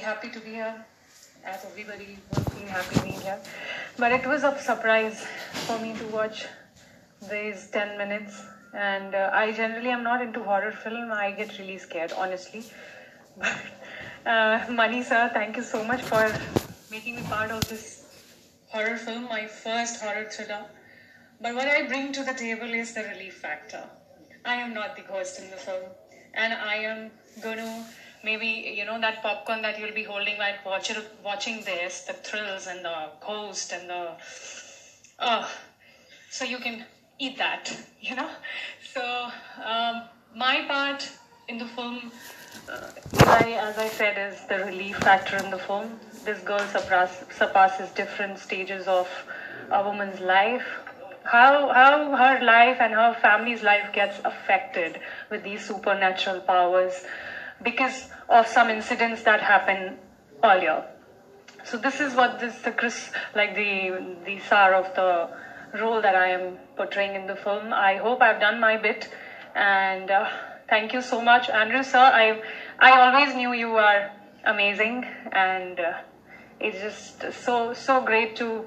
happy to be here, as everybody was being happy being here. But it was a surprise for me to watch these 10 minutes. And uh, I generally am not into horror film. I get really scared, honestly. But uh, Mani sir, thank you so much for making me part of this horror film, my first horror thriller. But what I bring to the table is the relief factor. I am not the ghost in the film, and I am going to maybe you know that popcorn that you'll be holding while watch watching this, the thrills and the ghost and the oh, so you can eat that, you know. So um, my part in the film, uh, Eli, as I said, is the relief factor in the film. This girl surpass, surpasses different stages of a woman's life. How, how her life and her family's life gets affected with these supernatural powers because of some incidents that happened earlier. So this is what this the Chris like the the star of the role that I am portraying in the film. I hope I've done my bit, and uh, thank you so much, Andrew sir. I I always knew you are amazing, and uh, it's just so so great to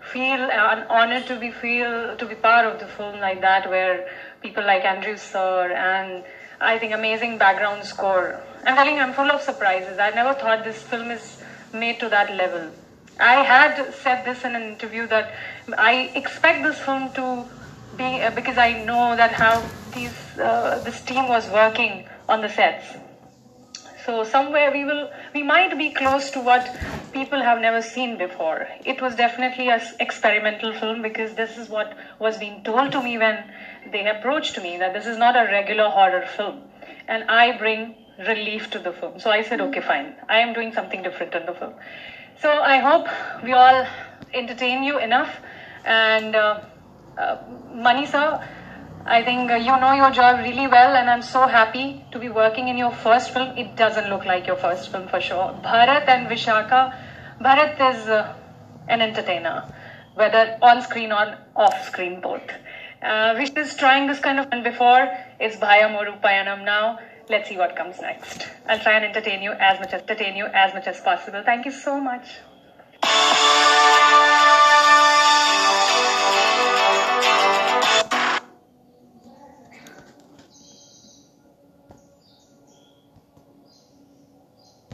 feel an honor to be feel to be part of the film like that, where people like Andrew sir and I think amazing background score. I'm telling you, I'm full of surprises. I never thought this film is made to that level. I had said this in an interview that I expect this film to be uh, because I know that how these uh, this team was working on the sets. So somewhere we will we might be close to what people have never seen before. It was definitely an experimental film because this is what was being told to me when they approached me that this is not a regular horror film, and I bring relief to the film. So I said, okay, fine. I am doing something different in the film. So I hope we all entertain you enough. And uh, uh, Mani sir, I think uh, you know your job really well, and I'm so happy to be working in your first film. It doesn't look like your first film for sure. Bharat and Vishaka, Bharat is uh, an entertainer, whether on screen or off screen both. Uh, Vish is trying this kind of fun before. It's Bhaya Moru Payanam now. Let's see what comes next. I'll try and entertain you as much as entertain you as much as possible. Thank you so much.